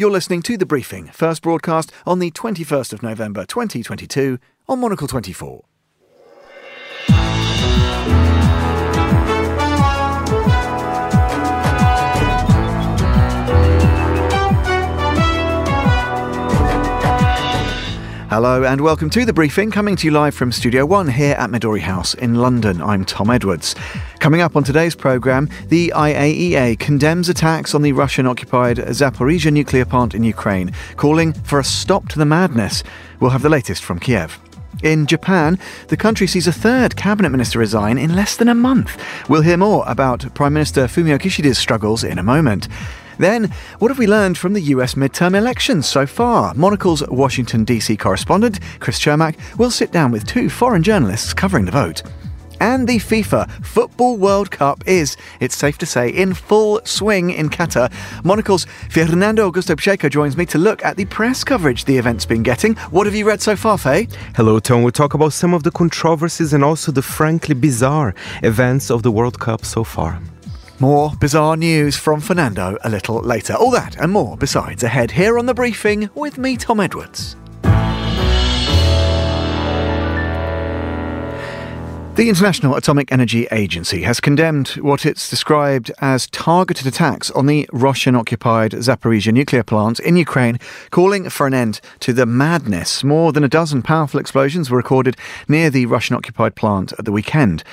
You're listening to The Briefing, first broadcast on the 21st of November 2022 on Monocle 24. Hello and welcome to the briefing, coming to you live from Studio One here at Midori House in London. I'm Tom Edwards. Coming up on today's programme, the IAEA condemns attacks on the Russian occupied Zaporizhia nuclear plant in Ukraine, calling for a stop to the madness. We'll have the latest from Kiev. In Japan, the country sees a third cabinet minister resign in less than a month. We'll hear more about Prime Minister Fumio Kishida's struggles in a moment. Then, what have we learned from the US midterm elections so far? Monocle's Washington, D.C. correspondent, Chris Cermak, will sit down with two foreign journalists covering the vote. And the FIFA Football World Cup is, it's safe to say, in full swing in Qatar. Monocle's Fernando Augusto Pacheco joins me to look at the press coverage the event's been getting. What have you read so far, Faye? Hello, Tom. We'll talk about some of the controversies and also the frankly bizarre events of the World Cup so far. More bizarre news from Fernando a little later. All that and more besides ahead here on the briefing with me, Tom Edwards. The International Atomic Energy Agency has condemned what it's described as targeted attacks on the Russian occupied Zaporizhia nuclear plant in Ukraine, calling for an end to the madness. More than a dozen powerful explosions were recorded near the Russian occupied plant at the weekend.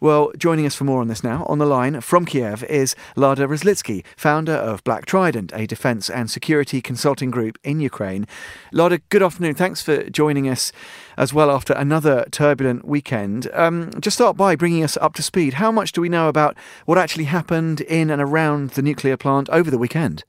Well, joining us for more on this now, on the line from Kiev, is Lada Roslycky, founder of Black Trident, a defence and security consulting group in Ukraine. Lada, good afternoon. Thanks for joining us as well after another turbulent weekend. Um, just start by bringing us up to speed. How much do we know about what actually happened in and around the nuclear plant over the weekend?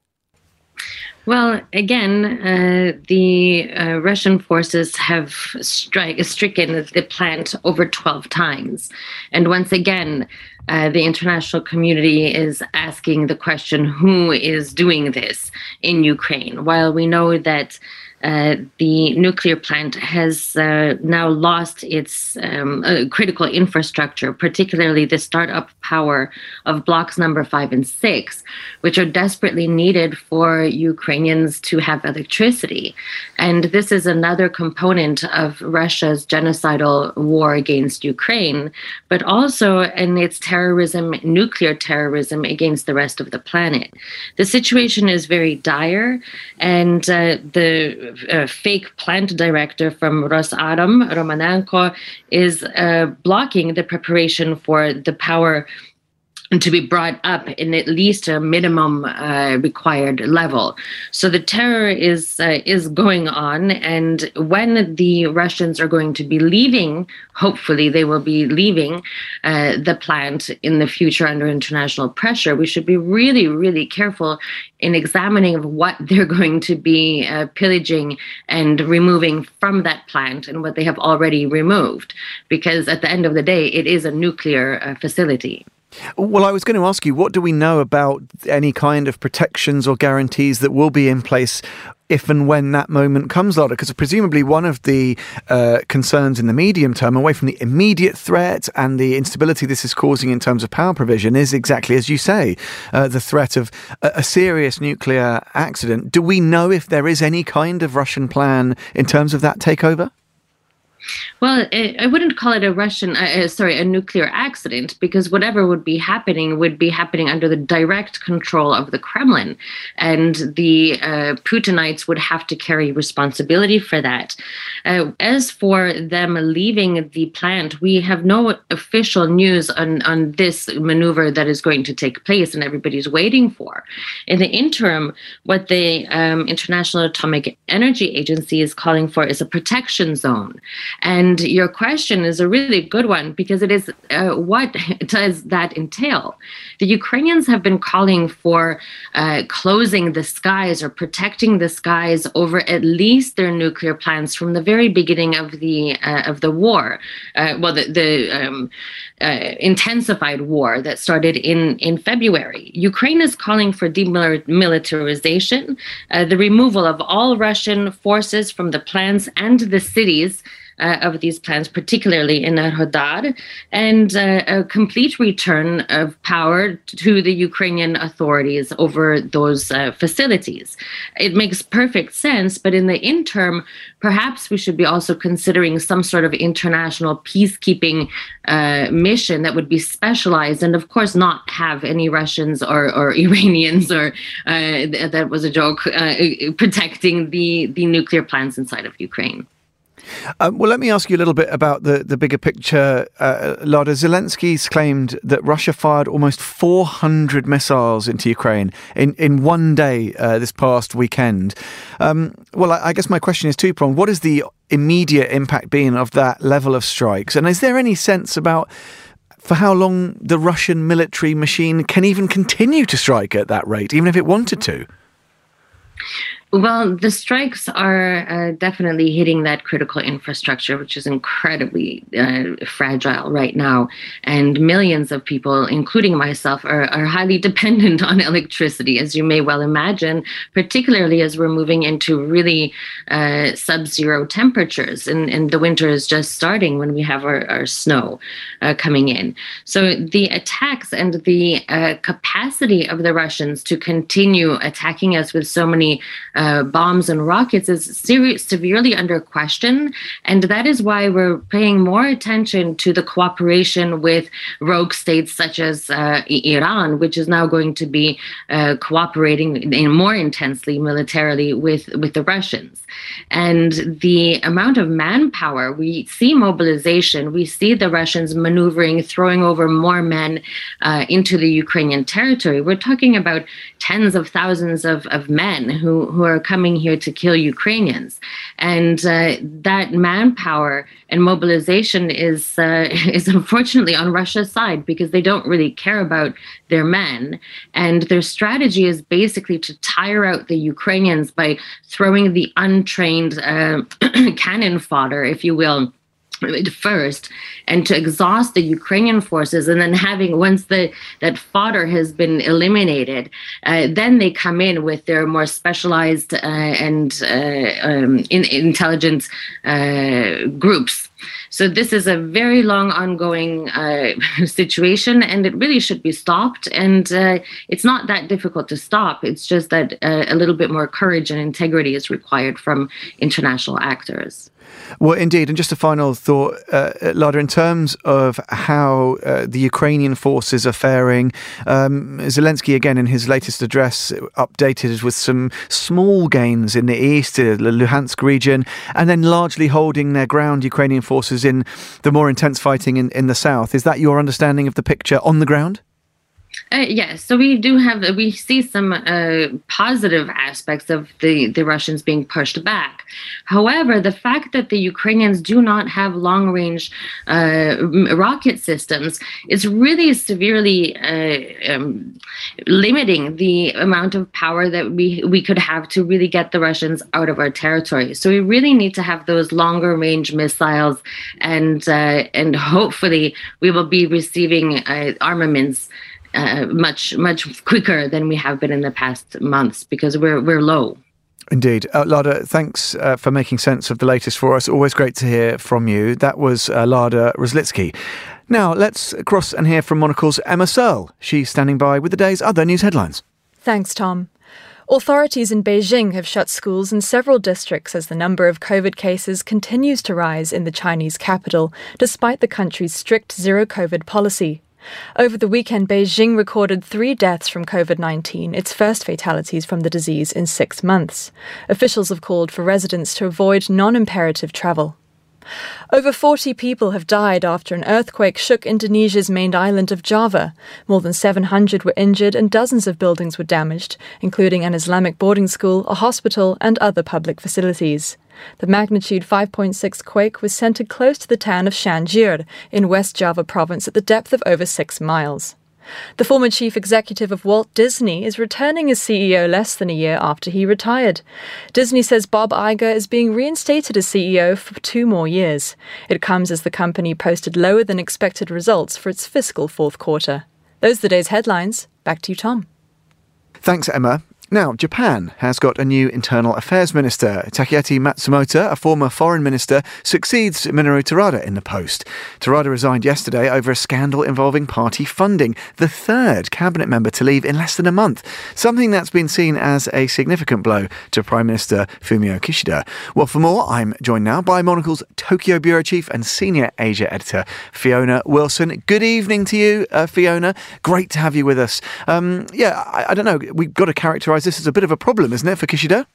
Well, again, uh, the uh, Russian forces have stri- stricken the plant over 12 times. And once again, uh, the international community is asking the question who is doing this in Ukraine? While we know that uh, the nuclear plant has uh, now lost its um, uh, critical infrastructure, particularly the startup power of blocks number five and six, which are desperately needed for Ukrainians to have electricity. And this is another component of Russia's genocidal war against Ukraine, but also in its terrorism, nuclear terrorism against the rest of the planet. The situation is very dire, and uh, the a fake plant director from Rosatom, Romanenko, is uh, blocking the preparation for the power to be brought up in at least a minimum uh, required level. So the terror is uh, is going on, and when the Russians are going to be leaving, hopefully they will be leaving uh, the plant in the future under international pressure. We should be really, really careful in examining what they're going to be uh, pillaging and removing from that plant and what they have already removed, because at the end of the day, it is a nuclear uh, facility. Well, I was going to ask you, what do we know about any kind of protections or guarantees that will be in place if and when that moment comes, Lada? Because presumably one of the uh, concerns in the medium term, away from the immediate threat and the instability this is causing in terms of power provision, is exactly as you say, uh, the threat of a, a serious nuclear accident. Do we know if there is any kind of Russian plan in terms of that takeover? Well, I wouldn't call it a Russian, uh, uh, sorry, a nuclear accident because whatever would be happening would be happening under the direct control of the Kremlin. And the uh, Putinites would have to carry responsibility for that. Uh, as for them leaving the plant, we have no official news on, on this maneuver that is going to take place and everybody's waiting for. In the interim, what the um, International Atomic Energy Agency is calling for is a protection zone. And your question is a really good one because it is uh, what does that entail? The Ukrainians have been calling for uh, closing the skies or protecting the skies over at least their nuclear plants from the very beginning of the uh, of the war. Uh, well, the, the um, uh, intensified war that started in, in February. Ukraine is calling for demilitarization, uh, the removal of all Russian forces from the plants and the cities uh, of these plants, particularly in Enerhodar, and uh, a complete return of power to the Ukrainian authorities over those uh, facilities. It makes perfect sense, but in the interim, perhaps we should be also considering some sort of international peacekeeping uh, mission that would be specialized and, of course, not have any Russians or, or Iranians or uh, that was a joke uh, protecting the, the nuclear plants inside of Ukraine. Um, well, let me ask you a little bit about the, the bigger picture. Uh, Lada Zelensky's claimed that Russia fired almost 400 missiles into Ukraine in, in one day uh, this past weekend. Um, well, I, I, guess my question is two pronged. What is the immediate impact being of that level of strikes? And is there any sense about for how long the Russian military machine can even continue to strike at that rate, even if it wanted to? Well, the strikes are uh, definitely hitting that critical infrastructure, which is incredibly uh, fragile right now. And millions of people, including myself, are, are highly dependent on electricity, as you may well imagine, particularly as we're moving into really uh, sub zero temperatures. And, and the winter is just starting when we have our, our snow uh, coming in. So the attacks and the uh, capacity of the Russians to continue attacking us with so many uh, bombs and rockets is severely under question. And that is why we're paying more attention to the cooperation with rogue states such as uh, Iran, which is now going to be uh, cooperating more intensely militarily with, with the Russians. And the amount of manpower, we see mobilization, we see the Russians maneuvering, throwing over more men uh, into the Ukrainian territory. We're talking about tens of thousands of, of men who, who are coming here to kill Ukrainians. And uh, that manpower and mobilization is, uh, is unfortunately on Russia's side because they don't really care about their men. And their strategy is basically to tire out the Ukrainians by throwing the untrained uh, cannon fodder, if you will first and to exhaust the Ukrainian forces. And then having once the that fodder has been eliminated uh, then they come in with their more specialized uh, and uh, um, in, intelligence uh, groups. So this is a very long ongoing uh, situation and it really should be stopped. And uh, it's not that difficult to stop. It's just that a little bit more courage and integrity is required from international actors well, indeed. And just a final thought, uh, Lada, in terms of how uh, the Ukrainian forces are faring, um, Zelensky, again, in his latest address, updated with some small gains in the east, uh, the Luhansk region, and then largely holding their ground, Ukrainian forces, in the more intense fighting in, in the south. Is that your understanding of the picture on the ground? Uh, yes, so we do have we see some uh, positive aspects of the the Russians being pushed back. However, the fact that the Ukrainians do not have long range uh, rocket systems is really severely uh, um, limiting the amount of power that we we could have to really get the Russians out of our territory. So we really need to have those longer range missiles, and uh, and hopefully we will be receiving uh, armaments uh, much much quicker than we have been in the past months because we're we're low. Indeed. Uh, Lada, thanks uh, for making sense of the latest for us. Always great to hear from you. That was uh, Lada Roslycky. Now, let's cross and hear from Monocle's Emma Searle. She's standing by with the day's other news headlines. Thanks, Tom. Authorities in Beijing have shut schools in several districts as the number of COVID cases continues to rise in the Chinese capital, despite the country's strict zero COVID policy. Over the weekend, Beijing recorded three deaths from COVID 19, its first fatalities from the disease in six months. Officials have called for residents to avoid non imperative travel. Over 40 people have died after an earthquake shook Indonesia's main island of Java. More than 700 were injured and dozens of buildings were damaged, including an Islamic boarding school, a hospital, and other public facilities. The magnitude 5.6 quake was centered close to the town of Cianjur in West Java province at the depth of over six miles. The former chief executive of Walt Disney is returning as CEO less than a year after he retired. Disney says Bob Iger is being reinstated as CEO for two more years. It comes as the company posted lower than expected results for its fiscal fourth quarter. Those are the day's headlines. Back to you, Tom. Thanks, Emma. Now, Japan has got a new internal affairs minister. Takeaki Matsumoto, a former foreign minister, succeeds Minoru Terada in the post. Terada resigned yesterday over a scandal involving party funding, the third cabinet member to leave in less than a month, something that's been seen as a significant blow to Prime Minister Fumio Kishida. Well, for more, I'm joined now by Monocle's Tokyo bureau chief and senior Asia editor, Fiona Wilson. Good evening to you, uh, Fiona. Great to have you with us. Um, yeah, I, I don't know. We've got to characterise this is a bit of a problem, isn't it, for Kishida?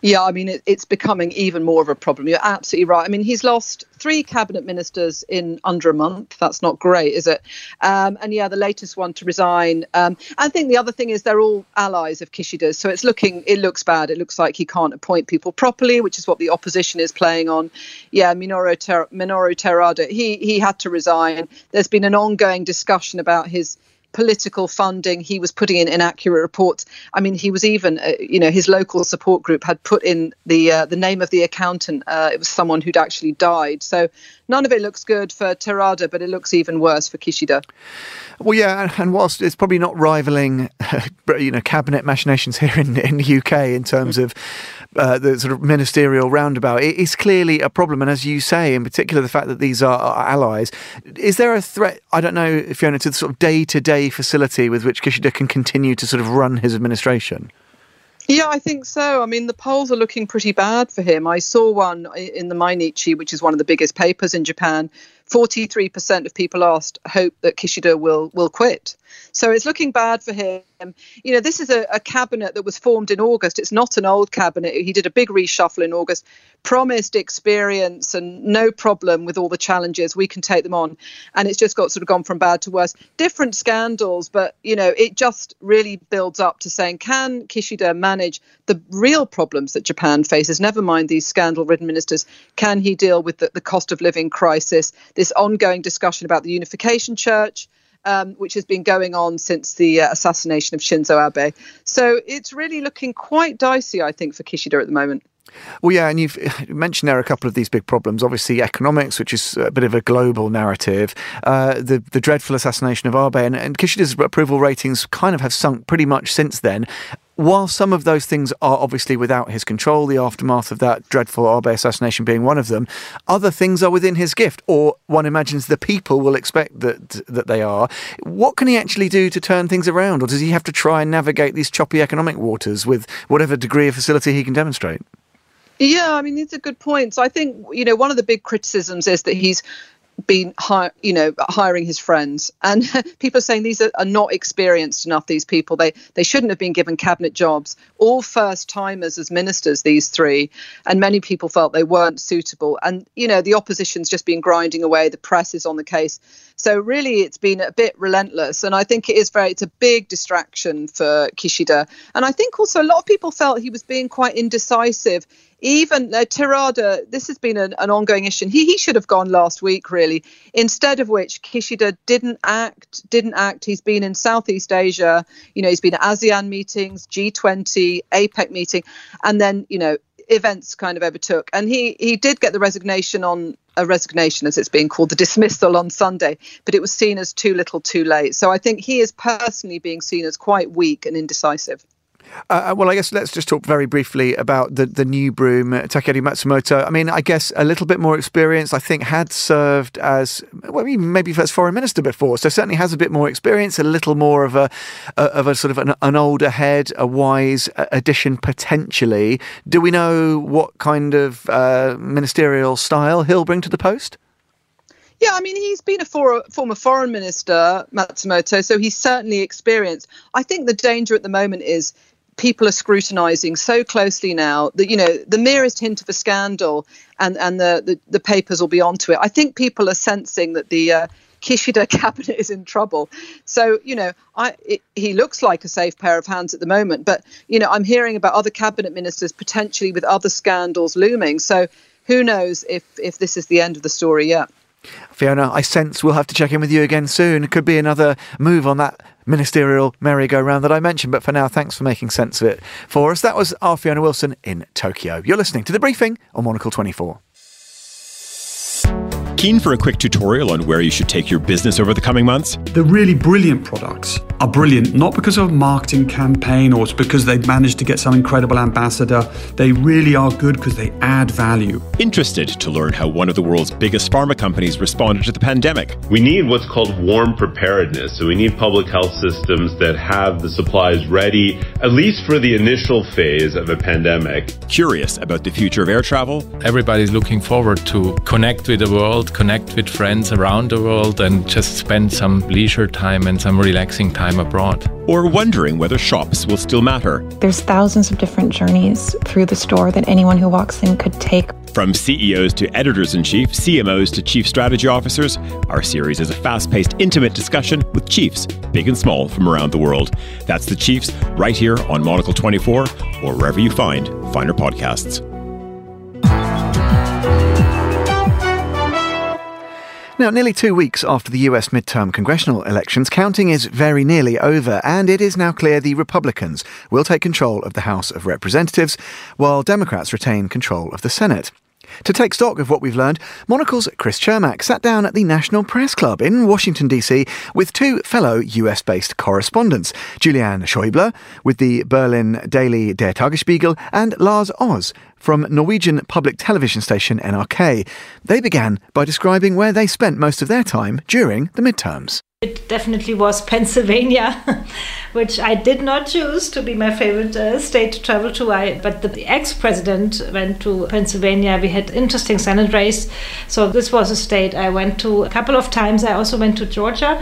Yeah, I mean, it, it's becoming even more of a problem. You're absolutely right. I mean, he's lost three cabinet ministers in under a month. That's not great, is it? Um, and yeah, the latest one to resign. Um, I think the other thing is they're all allies of Kishida's, so it's looking, it looks bad. It looks like he can't appoint people properly, which is what the opposition is playing on. Yeah, Minoru, Ter- Minoru Terada, he he had to resign. There's been an ongoing discussion about his political funding. He was putting in inaccurate reports. I mean, he was even, uh, you know, his local support group had put in the uh, the name of the accountant. Uh, it was someone who'd actually died. So none of it looks good for Terada, but it looks even worse for Kishida. Well, yeah, and whilst it's probably not rivaling, you know, cabinet machinations here in, in the UK in terms of uh, the sort of ministerial roundabout, it is clearly a problem. And as you say, in particular, the fact that these are, allies, is there a threat? I don't know, Fiona, to the sort of day to day facility with which Kishida can continue to sort of run his administration. Yeah, I think so. I mean, the polls are looking pretty bad for him. I saw one in the Mainichi, which is one of the biggest papers in Japan. 43% of people asked hope that Kishida will will quit. So it's looking bad for him. Um, you know, this is a, a, cabinet that was formed in August. It's not an old cabinet. He did a big reshuffle in August, promised experience and no problem with all the challenges. We can take them on. And it's just got sort of gone from bad to worse. Different scandals, but, you know, it just really builds up to saying, can Kishida manage the real problems that Japan faces? Never mind these scandal ridden ministers. Can he deal with the, the cost of living crisis, this ongoing discussion about the unification church? Um, which has been going on since the uh, assassination of Shinzo Abe. So it's really looking quite dicey, I think, for Kishida at the moment. Well, yeah, and you've mentioned there a couple of these big problems. Obviously, economics, which is a bit of a global narrative, uh, the the dreadful assassination of Abe, and, and Kishida's approval ratings kind of have sunk pretty much since then while some of those things are obviously without his control, the aftermath of that dreadful Abe assassination being one of them, other things are within his gift, or one imagines the people will expect that that they are. What can he actually do to turn things around, or does he have to try and navigate these choppy economic waters with whatever degree of facility he can demonstrate? Yeah, I mean, these are good points. I think, you know, one of the big criticisms is that he's been you know hiring his friends. And people are saying these are, are, not experienced enough these people. They they shouldn't have been given cabinet jobs. All first timers as ministers these three. And many people felt they weren't suitable. And you know the opposition's just been grinding away. The press is on the case so really it's been a bit relentless and i think it is very it's a big distraction for kishida and i think also a lot of people felt he was being quite indecisive even uh, Terada, this has been an, an, ongoing issue. He he should have gone last week, really. Instead of which, Kishida didn't act. Didn't act. He's been in Southeast Asia. You know, he's been at ASEAN meetings, G20, APEC meeting, and then you know events kind of overtook. And he he did get the resignation on a resignation, as it's being called, the dismissal on Sunday, but it was seen as too little, too late. So I think he is personally being seen as quite weak and indecisive. Uh, uh, well, I guess let's just talk very briefly about the, the new broom, uh, Takeaki Matsumoto. I mean, I guess a little bit more experience, I think, had served as, well, maybe as foreign minister before. So certainly has a bit more experience, a little more of a, of a sort of an, an older head, a wise addition potentially. Do we know what kind of uh, ministerial style he'll bring to the post? Yeah, I mean, he's been a for, former foreign minister, Matsumoto, so he's certainly experienced. I think the danger at the moment is people are scrutinizing so closely now that you know the merest hint of a scandal and and the the, the papers will be onto it i think people are sensing that the uh, Kishida cabinet is in trouble. So, you know, I, it, he looks like a safe pair of hands at the moment, but, you know, I'm hearing about other cabinet ministers potentially with other scandals looming. So who knows if, if this is the end of the story yet. Fiona, I sense we'll have to check in with you again soon. Could be another move on that ministerial merry-go-round that I mentioned. But for now, thanks for making sense of it for us. That was our Fiona Wilson in Tokyo. You're listening to The Briefing on Monocle 24. Keen for a quick tutorial on where you should take your business over the coming months? The really brilliant products are brilliant not because of a marketing campaign or it's because they've managed to get some incredible ambassador. They really are good because they add value. Interested to learn how one of the world's biggest pharma companies responded to the pandemic? We need what's called warm preparedness. So we need public health systems that have the supplies ready, at least for the initial phase of a pandemic. Curious about the future of air travel? Everybody's looking forward to connect with the world connect with friends around the world, and just spend some leisure time and some relaxing time abroad. Or wondering whether shops will still matter. There's thousands of different journeys through the store that anyone who walks in could take. From CEOs to editors in chief, CMOs to chief strategy officers, our series is a fast paced, intimate discussion with chiefs, big and small, from around the world. That's The Chiefs, right here on Monocle 24 or wherever you find finer podcasts. Now, nearly two weeks after the US midterm congressional elections, counting is very nearly over, and it is now clear the Republicans will take control of the House of Representatives, while Democrats retain control of the Senate. To take stock of what we've learned, Monocle's Chris Cermak sat down at the National Press Club in Washington, D.C., with two fellow US based correspondents, Juliane Schäuble with the Berlin daily Der Tagesspiegel and Lars Os from Norwegian public television station NRK. They began by describing where they spent most of their time during the midterms. It definitely was Pennsylvania, which I did not choose to be my favorite uh, state to travel to. I, but the ex-president went to Pennsylvania. We had interesting Senate race, so this was a state I went to a couple of times. I also went to Georgia,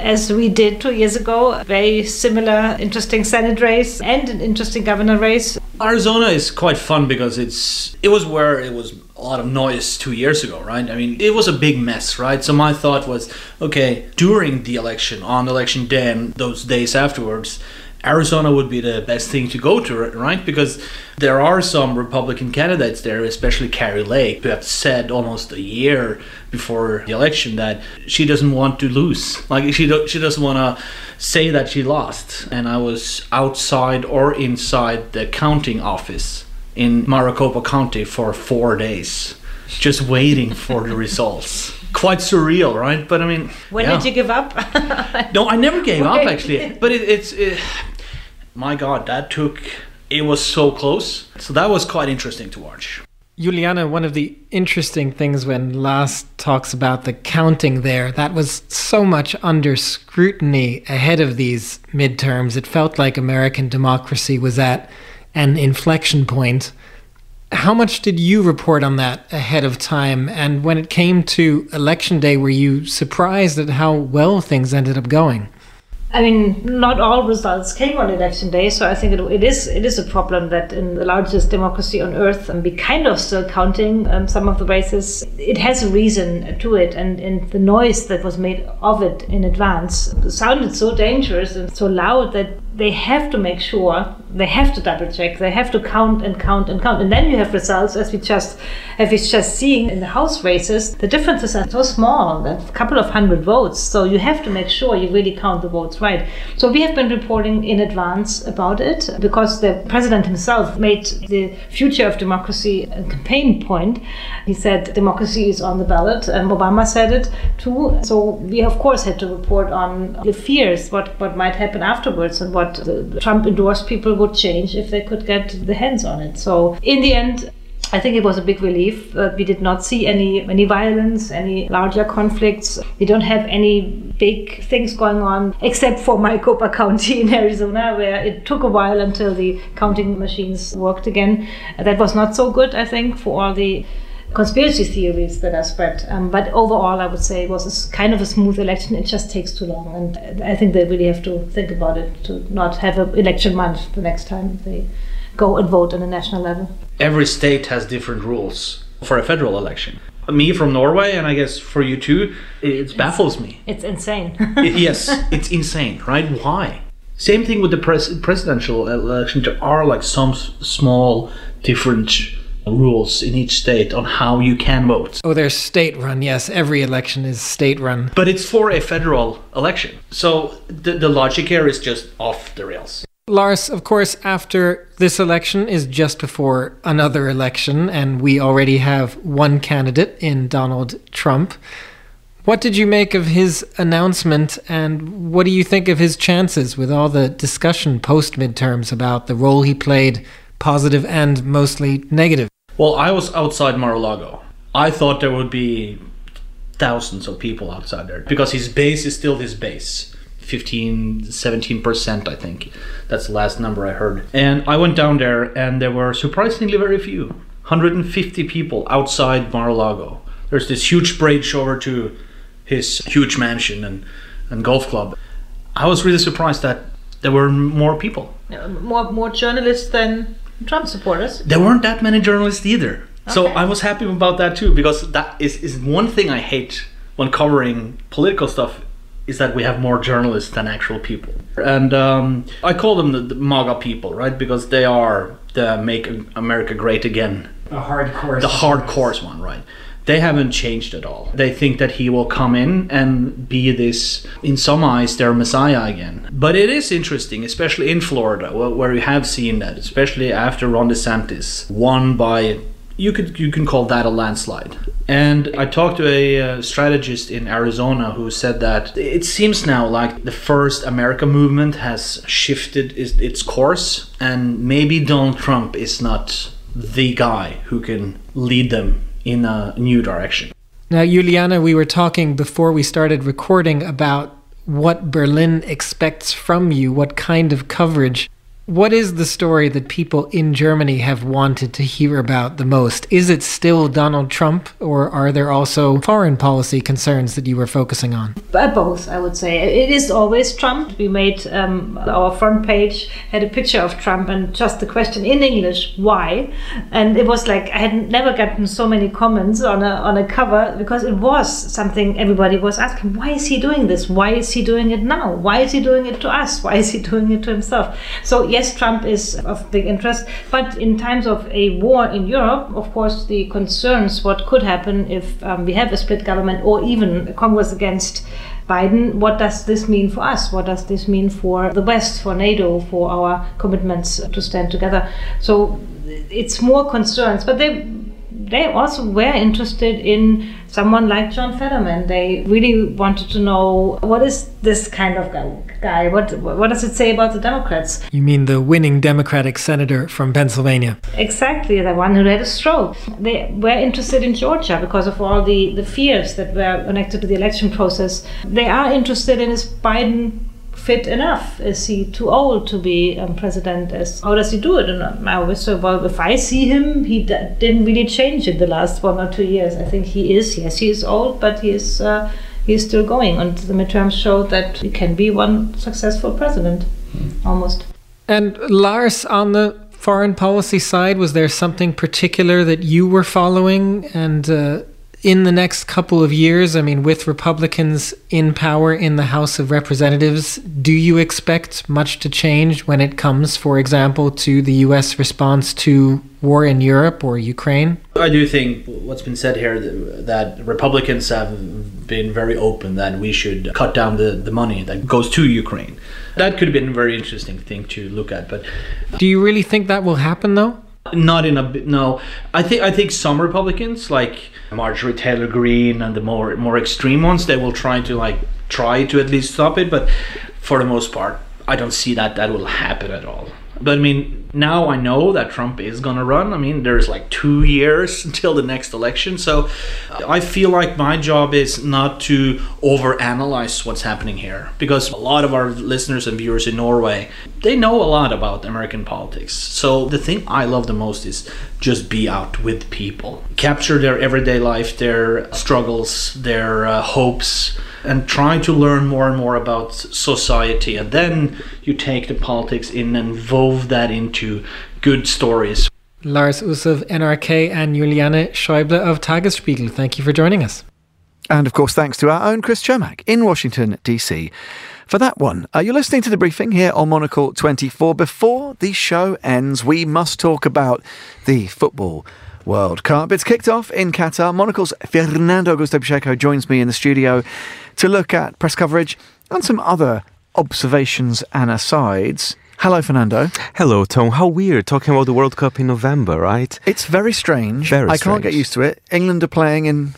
as we did two years ago. Very similar, interesting Senate race and an interesting governor race. Arizona is quite fun because it's it was where it was a lot of noise two years ago, right? I mean, it was a big mess, right? So my thought was, okay, during the election, on election day, and those days afterwards, Arizona would be the best thing to go to, right? Because there are some Republican candidates there, especially Kari Lake, who have said almost a year before the election that she doesn't want to lose. Like she do, she doesn't want to say that she lost. And I was outside or inside the counting office in Maricopa County for four days, just waiting for the results. Quite surreal, right? But I mean, when yeah. did you give up? no, I never gave up actually. But it, it's, it, my God, that took. It was so close. So that was quite interesting to watch. Juliana, one of the interesting things when Lars talks about the counting there, that was so much under scrutiny ahead of these midterms. It felt like American democracy was at an inflection point. How much did you report on that ahead of time? And when it came to election day, were you surprised at how well things ended up going? I mean, not all results came on election day, so I think it, it is it is a problem that in the largest democracy on earth, and we kind of still counting um, some of the races. It has a reason to it, and, and the noise that was made of it in advance sounded so dangerous and so loud that they have to make sure they have to double check they have to count and count and count. And then you have results as we just as we just seeing in the house races. The differences are so small that a couple of hundred votes. So you have to make sure you really count the votes right. So we have been reporting in advance about it because the president himself made the future of democracy a campaign point. He said democracy is on the ballot and obama said it too. So we of course had to report on the fears what what might happen afterwards and what what Trump endorsed people would change if they could get the hands on it. So in the end, I think it was a big relief. Uh, we did not see any any violence, any larger conflicts. We don't have any big things going on, except for Maricopa County in Arizona, where it took a while until the counting machines worked again. That was not so good, I think, for all the conspiracy theories that are spread. Um, but overall, I would say it was kind of a smooth election. It just takes too long, and I think they really have to think about it to not have an election month the next time they go and vote on a national level. Every state has different rules for a federal election. Me from Norway, and I guess for you too, it baffles me. It's insane. it, yes, it's insane, right? Why? Same thing with the pres- presidential election. There are like some s- small different rules in each state on how you can vote. Oh, they're state run. Yes, every election is state run. But it's for a federal election. So the, the logic here is just off the rails. Lars, of course, after this election is just before another election, and we already have one candidate in Donald Trump. What did you make of his announcement, and what do you think of his chances with all the discussion post midterms about the role he played, positive and mostly negative? Well, I was outside Mar a Lago. I thought there would be thousands of people outside there because his base is still his base. 15 17% i think. That's the last number i heard. And i went down there and there were surprisingly very few. 150 people outside mar-a-lago. There's this huge bridge over to his huge mansion and, and golf club. I was really surprised that there were more people. More more journalists than trump supporters there weren't that many journalists either so I was happy about that too because that is, is one thing I hate when covering political stuff is that we have more journalists than actual people. And um, I call them the, the MAGA people, right? Because they are the Make America Great Again. A hardcore. The hardcore one, right? They haven't changed at all. They think that he will come in and be this, in some eyes, their messiah again. But it is interesting, especially in Florida, where you have seen that, especially after Ron DeSantis won by you could you can call that a landslide. And I talked to a uh, strategist in Arizona who said that it seems now like the first America movement has shifted its course, and maybe Donald Trump is not the guy who can lead them in a new direction. Now, Juliana, we were talking before we started recording about what Berlin expects from you, what kind of coverage. What is the story that people in Germany have wanted to hear about the most? Is it still Donald Trump, or are there also foreign policy concerns that you were focusing on? Both, I would say. It is always Trump. We made um, our front page had a picture of Trump and just the question in English, why? And it was like I had never gotten so many comments on a on a cover because it was something everybody was asking. Why is he doing this? Why is he doing it now? Why is he doing it to us? Why is he doing it to himself? So yes, Trump is of big interest, but in times of a war in Europe, of course, the concerns what could happen if um, we have a split government or even Congress against Biden, what does this mean for us? What does this mean for the West, for NATO, for our commitments to stand together? So it's more concerns, but they they also were interested in someone like John Fetterman. They really wanted to know what is this kind of guy? What what does it say about the Democrats? You mean the winning Democratic senator from Pennsylvania? Exactly, the one who had a stroke. They were interested in Georgia because of all the, the fears that were connected to the election process. They are interested in is Biden fit enough? Is he too old to be um, president? As how does he do it? And I always say, well, if I see him, he d- didn't really change in the last one or two years. I think he is. Yes, he is old, but he is. Uh, he is still going, and the midterms show that he can be one successful president, mm. almost. And Lars, on the foreign policy side, was there something particular that you were following and? Uh, in the next couple of years, I mean, with Republicans in power in the House of Representatives, do you expect much to change when it comes, for example, to the U.S. response to war in Europe or Ukraine? I do think what's been said here that Republicans have been very open that we should cut down the, the money that goes to Ukraine. That could have been a very interesting thing to look at. But do you really think that will happen, though? Not in a bit. no. I think I think some Republicans like Marjorie Taylor Greene and the more more extreme ones they will try to like try to at least stop it, but for the most part, I don't see that that will happen at all. But I mean, now I know that Trump is gonna run. I mean, there's like two years until the next election, so I feel like my job is not to overanalyze what's happening here because a lot of our listeners and viewers in Norway they know a lot about American politics. So the thing I love the most is just be out with people, capture their everyday life, their struggles, their uh, hopes and try to learn more and more about society. And then you take the politics in and wove that into good stories. Lars Os of NRK and Juliane Schäuble of Tagesspiegel, thank you for joining us. And of course, thanks to our own Chris Cermak in Washington, D.C. For that one, uh, you're listening to the briefing here on Monocle 24. Before the show ends, we must talk about the football World Cup. It's kicked off in Qatar. Monocle's Fernando Augusto Pacheco joins me in the studio to look at press coverage and some other observations and asides. Hello, Fernando. Hello, Tom. How weird talking about the World Cup in November, right? It's very strange. Very I can't get used to it. England are playing in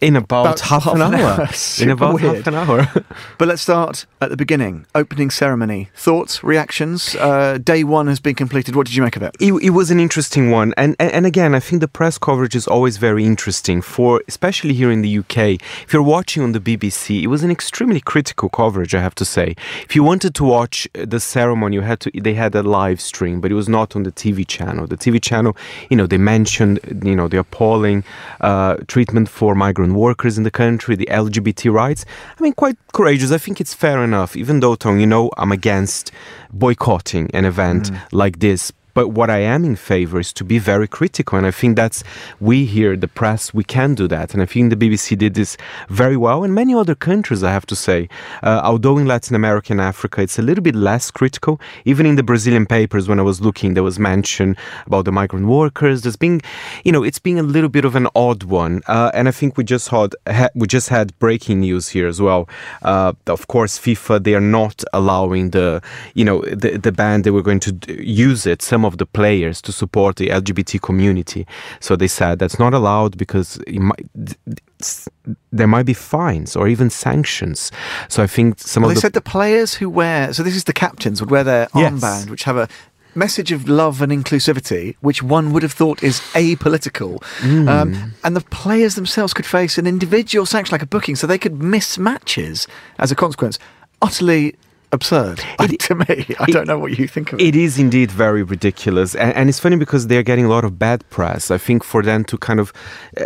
In about, about half, an hour. in about weird. half an hour. But let's start at the beginning. Opening ceremony. Thoughts, reactions. Uh, day one has been completed. What did you make of it? It, it was an interesting one, and, and and again, I think the press coverage is always very interesting for, especially here in the UK. If you're watching on the BBC, it was an extremely critical coverage, I have to say. If you wanted to watch the ceremony, you had to. They had a live stream, but it was not on the TV channel. The TV channel, you know, they mentioned, you know, the appalling uh, treatment for migrant workers in the country, the LGBT rights. I mean, quite courageous. I think it's fair enough, even though, Tom, you know, I'm against boycotting an event mm. like this. But what I am in favor is to be very critical. And I think that's, we here, the press, we can do that. And I think the BBC did this very well. And many other countries, I have to say. Uh, although in Latin America and Africa, it's a little bit less critical. Even in the Brazilian papers, when I was looking, there was mention about the migrant workers. There's been, you know, it's been a little bit of an odd one. Uh, and I think we just had, ha- we just had breaking news here as well. Uh, of course, FIFA, they are not allowing the, you know, the, the ban, they were going to use it, some of the players to support the LGBT community. So they said that's not allowed because might, th- th- there might be fines or even sanctions. So I think some Well, of they the said the players who wear, so this is the captains, would wear their Yes. armband, which have a message of love and inclusivity, which one would have thought is apolitical. Mm. Um, and the players themselves could face an individual sanction like a booking, so they could miss matches as a consequence. Utterly absurd to me. I don't know what you think of it. It is indeed very ridiculous, and, and it's funny because they're getting a lot of bad press. I think for them to kind of uh,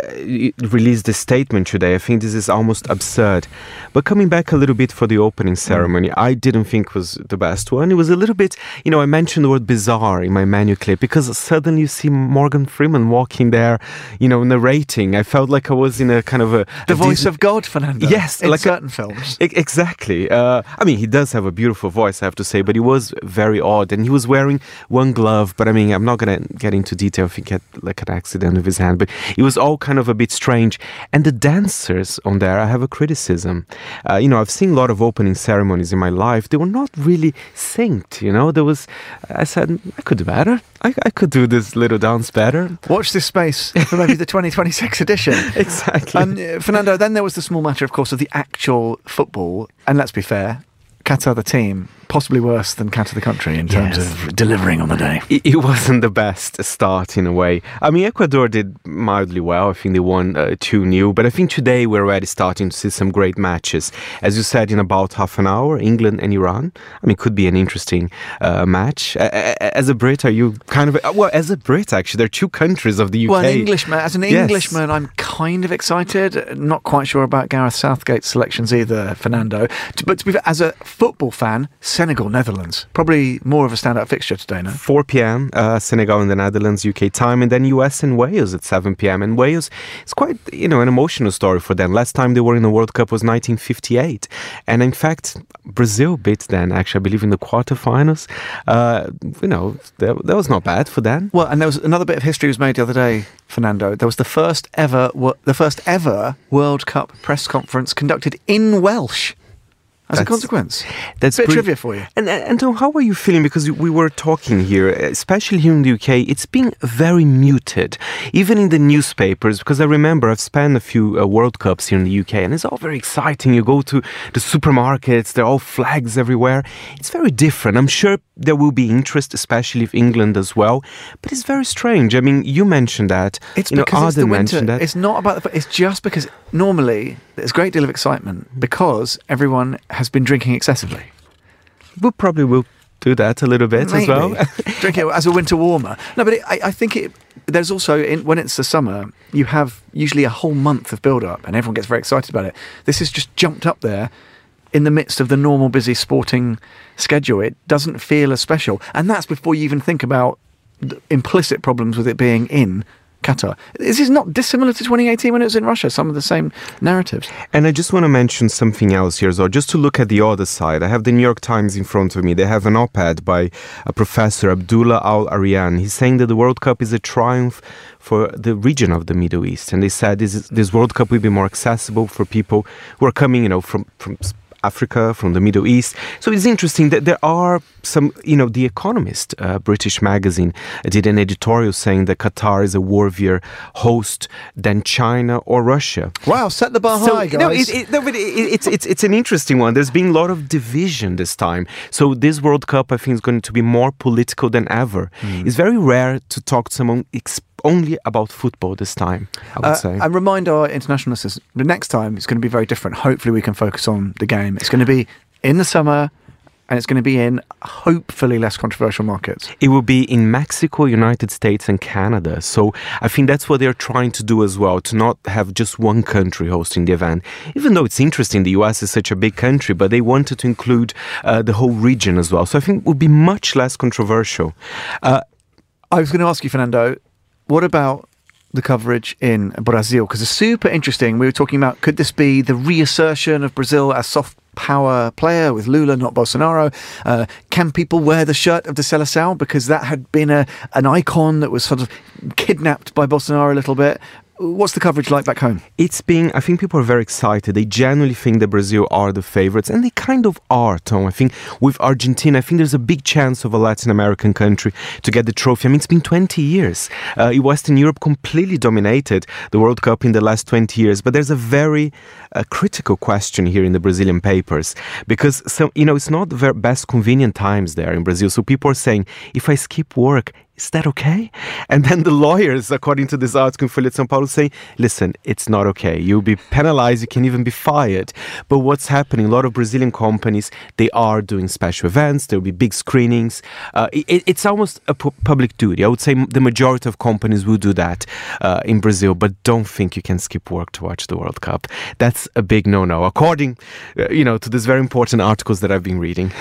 release this statement today, I think this is almost absurd. But coming back a little bit for the opening ceremony, I didn't think was the best one. It was a little bit, you know, I mentioned the word bizarre in my menu clip because suddenly you see Morgan Freeman walking there, you know, narrating. I felt like I was in a kind of a The a voice Disney- of God, Fernando. Yes, in like a- certain films. E- Exactly. Uh, I mean, he does have a beautiful voice, I have to say, but he was very odd. And he was wearing one glove, but I mean, I'm not going to get into detail if he had like an accident with his hand, but it was all kind of a bit strange. And the dancers on there, I have a criticism. Uh, you know, I've seen a lot of opening ceremonies in my life. They were not really synced, you know? There was, I said, I could do better. I, I could do this little dance better. Watch this space for maybe the 2026 edition. Exactly. Um, Fernando, then there was the small matter, of course, of the actual football. And let's be fair, Qatar, the team, possibly worse than Qatar, the country, in terms Yes. of delivering on the day. it, wasn't the best start in a way. I mean, Ecuador did mildly well. I think they won uh, 2 0. But I think today we're already starting to see some great matches. As you said, in about half an hour, England and Iran. I mean, it could be an interesting uh, match. As a Brit, are you kind of. Well, as a Brit, actually, there are two countries of the UK. Well, an Englishman, as an Yes. Englishman, I'm kind of excited. Not quite sure about Gareth Southgate's selections either, Fernando. But to be as a football fan, Senegal, Netherlands, probably more of a standout fixture today, no? 4 p.m. Uh, Senegal in the Netherlands, UK time, and then US and Wales at 7 p.m. And Wales, it's quite you know an emotional story for them. Last time they were in the World Cup was 1958, and in fact, Brazil beat them. Actually, I believe in the quarterfinals. Uh, you know that, that was not bad for them. Well, and there was another bit of history was made the other day, Fernando. There was the first ever, the first ever World Cup press conference conducted in Welsh. As a consequence, That's a bit pretty- trivia for you. And, and and Tom, how are you feeling? Because we were talking here, especially here in the UK, it's been very muted, even in the newspapers. Because I remember I've spent a few uh, World Cups here in the UK, and it's all very exciting. You go to the supermarkets, there are all flags everywhere. It's very different. I'm sure there will be interest, especially if England as well. But it's very strange. I mean, you mentioned that. It's you know, because it's the winter. that. It's not about the. It's just because normally there's a great deal of excitement mm-hmm. because everyone has been drinking excessively. we probably will do that a little bit as well. Drink it as a winter warmer. No, but it, I, I think it. There's also in, when it's the summer, you have usually a whole month of build up, and everyone gets very excited about it. This is just jumped up there in the midst of the normal busy sporting schedule. It doesn't feel as special, and that's before you even think about implicit problems with it being in Qatar. This is not dissimilar to 2018 when it was in Russia. Some of the same narratives. And I just want to mention something else here, so just to look at the other side. I have the New York Times in front of me. They have an op ed by a professor, Abdullah Al Arian. He's saying that the World Cup is a triumph for the region of the Middle East. And they said this, is, this World Cup will be more accessible for people who are coming, you know, from, from Africa, from the Middle East. So it's interesting that there are some, you know, The Economist, uh, British magazine, did an editorial saying that Qatar is a worthier host than China or Russia. Wow, set the bar So, high, guys. no, it, it, no, but it, it's it's it's an interesting one. There's been a lot of division this time. So this World Cup, I think, is going to be more political than ever. Hmm. It's very rare to talk to someone ex- only about football this time. I would Uh, say. and remind our international listeners the next time it's going to be very different. Hopefully, we can focus on the game. It's going to be in the summer, and it's going to be in hopefully less controversial markets. It will be in Mexico, United States, and Canada. So I think that's what they're trying to do as well, to not have just one country hosting the event. Even though it's interesting, the US is such a big country, but they wanted to include uh, the whole region as well. So I think it would be much less controversial. Uh, I was going to ask you, Fernando, what about the coverage in Brazil? Because it's super interesting. We were talking about could this be the reassertion of Brazil as soft power player with Lula, not Bolsonaro? Uh, can people wear the shirt of the Seleção because that had been a an icon that was sort of kidnapped by Bolsonaro a little bit? What's the coverage like back home? It's being, I think people are very excited. They genuinely think that Brazil are the favorites, and they kind of are, Tom. I think with Argentina, I think there's a big chance of a Latin American country to get the trophy. I mean, it's been 20 years. Uh, Western Europe completely dominated the World Cup in the last 20 years, but there's a very uh, critical question here in the Brazilian papers because, so, you know, it's not the best convenient times there in Brazil. So people are saying, if I skip work, is that okay? And then the lawyers, according to this article in Folha de São Paulo, say, listen, it's not okay. You'll be penalized. You can even be fired. But what's happening? A lot of Brazilian companies, they are doing special events. There'll be big screenings. Uh, it, it's almost a pu- public duty. I would say the majority of companies will do that uh, in Brazil, but don't think you can skip work to watch the World Cup. That's a big no-no, according, uh, you know, to these very important articles that I've been reading.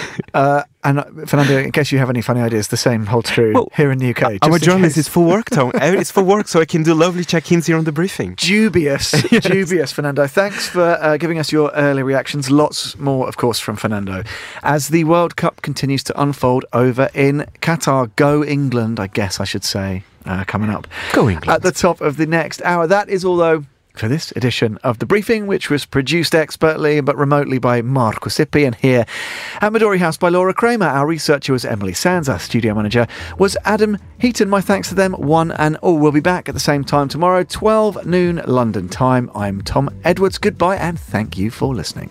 And uh, Fernando, in case you have any funny ideas, the same holds true here in the UK. Just journalist. It's for work, Tom. It's for work, so I can do lovely check-ins here on the briefing. Dubious, dubious, Fernando. Thanks for uh, giving us your early reactions. Lots more, of course, from Fernando. As the World Cup continues to unfold over in Qatar, go England, I guess I should say, uh, coming up. Go England. At the top of the next hour. That is all, though, for this edition of The Briefing, which was produced expertly but remotely by Marco Sippi and here at Midori House by Laura Kramer. Our researcher was Emily Sands. Our studio manager was Adam Heaton. My thanks to them, one and all. We'll be back at the same time tomorrow, 12 noon London time. I'm Tom Edwards. Goodbye and thank you for listening.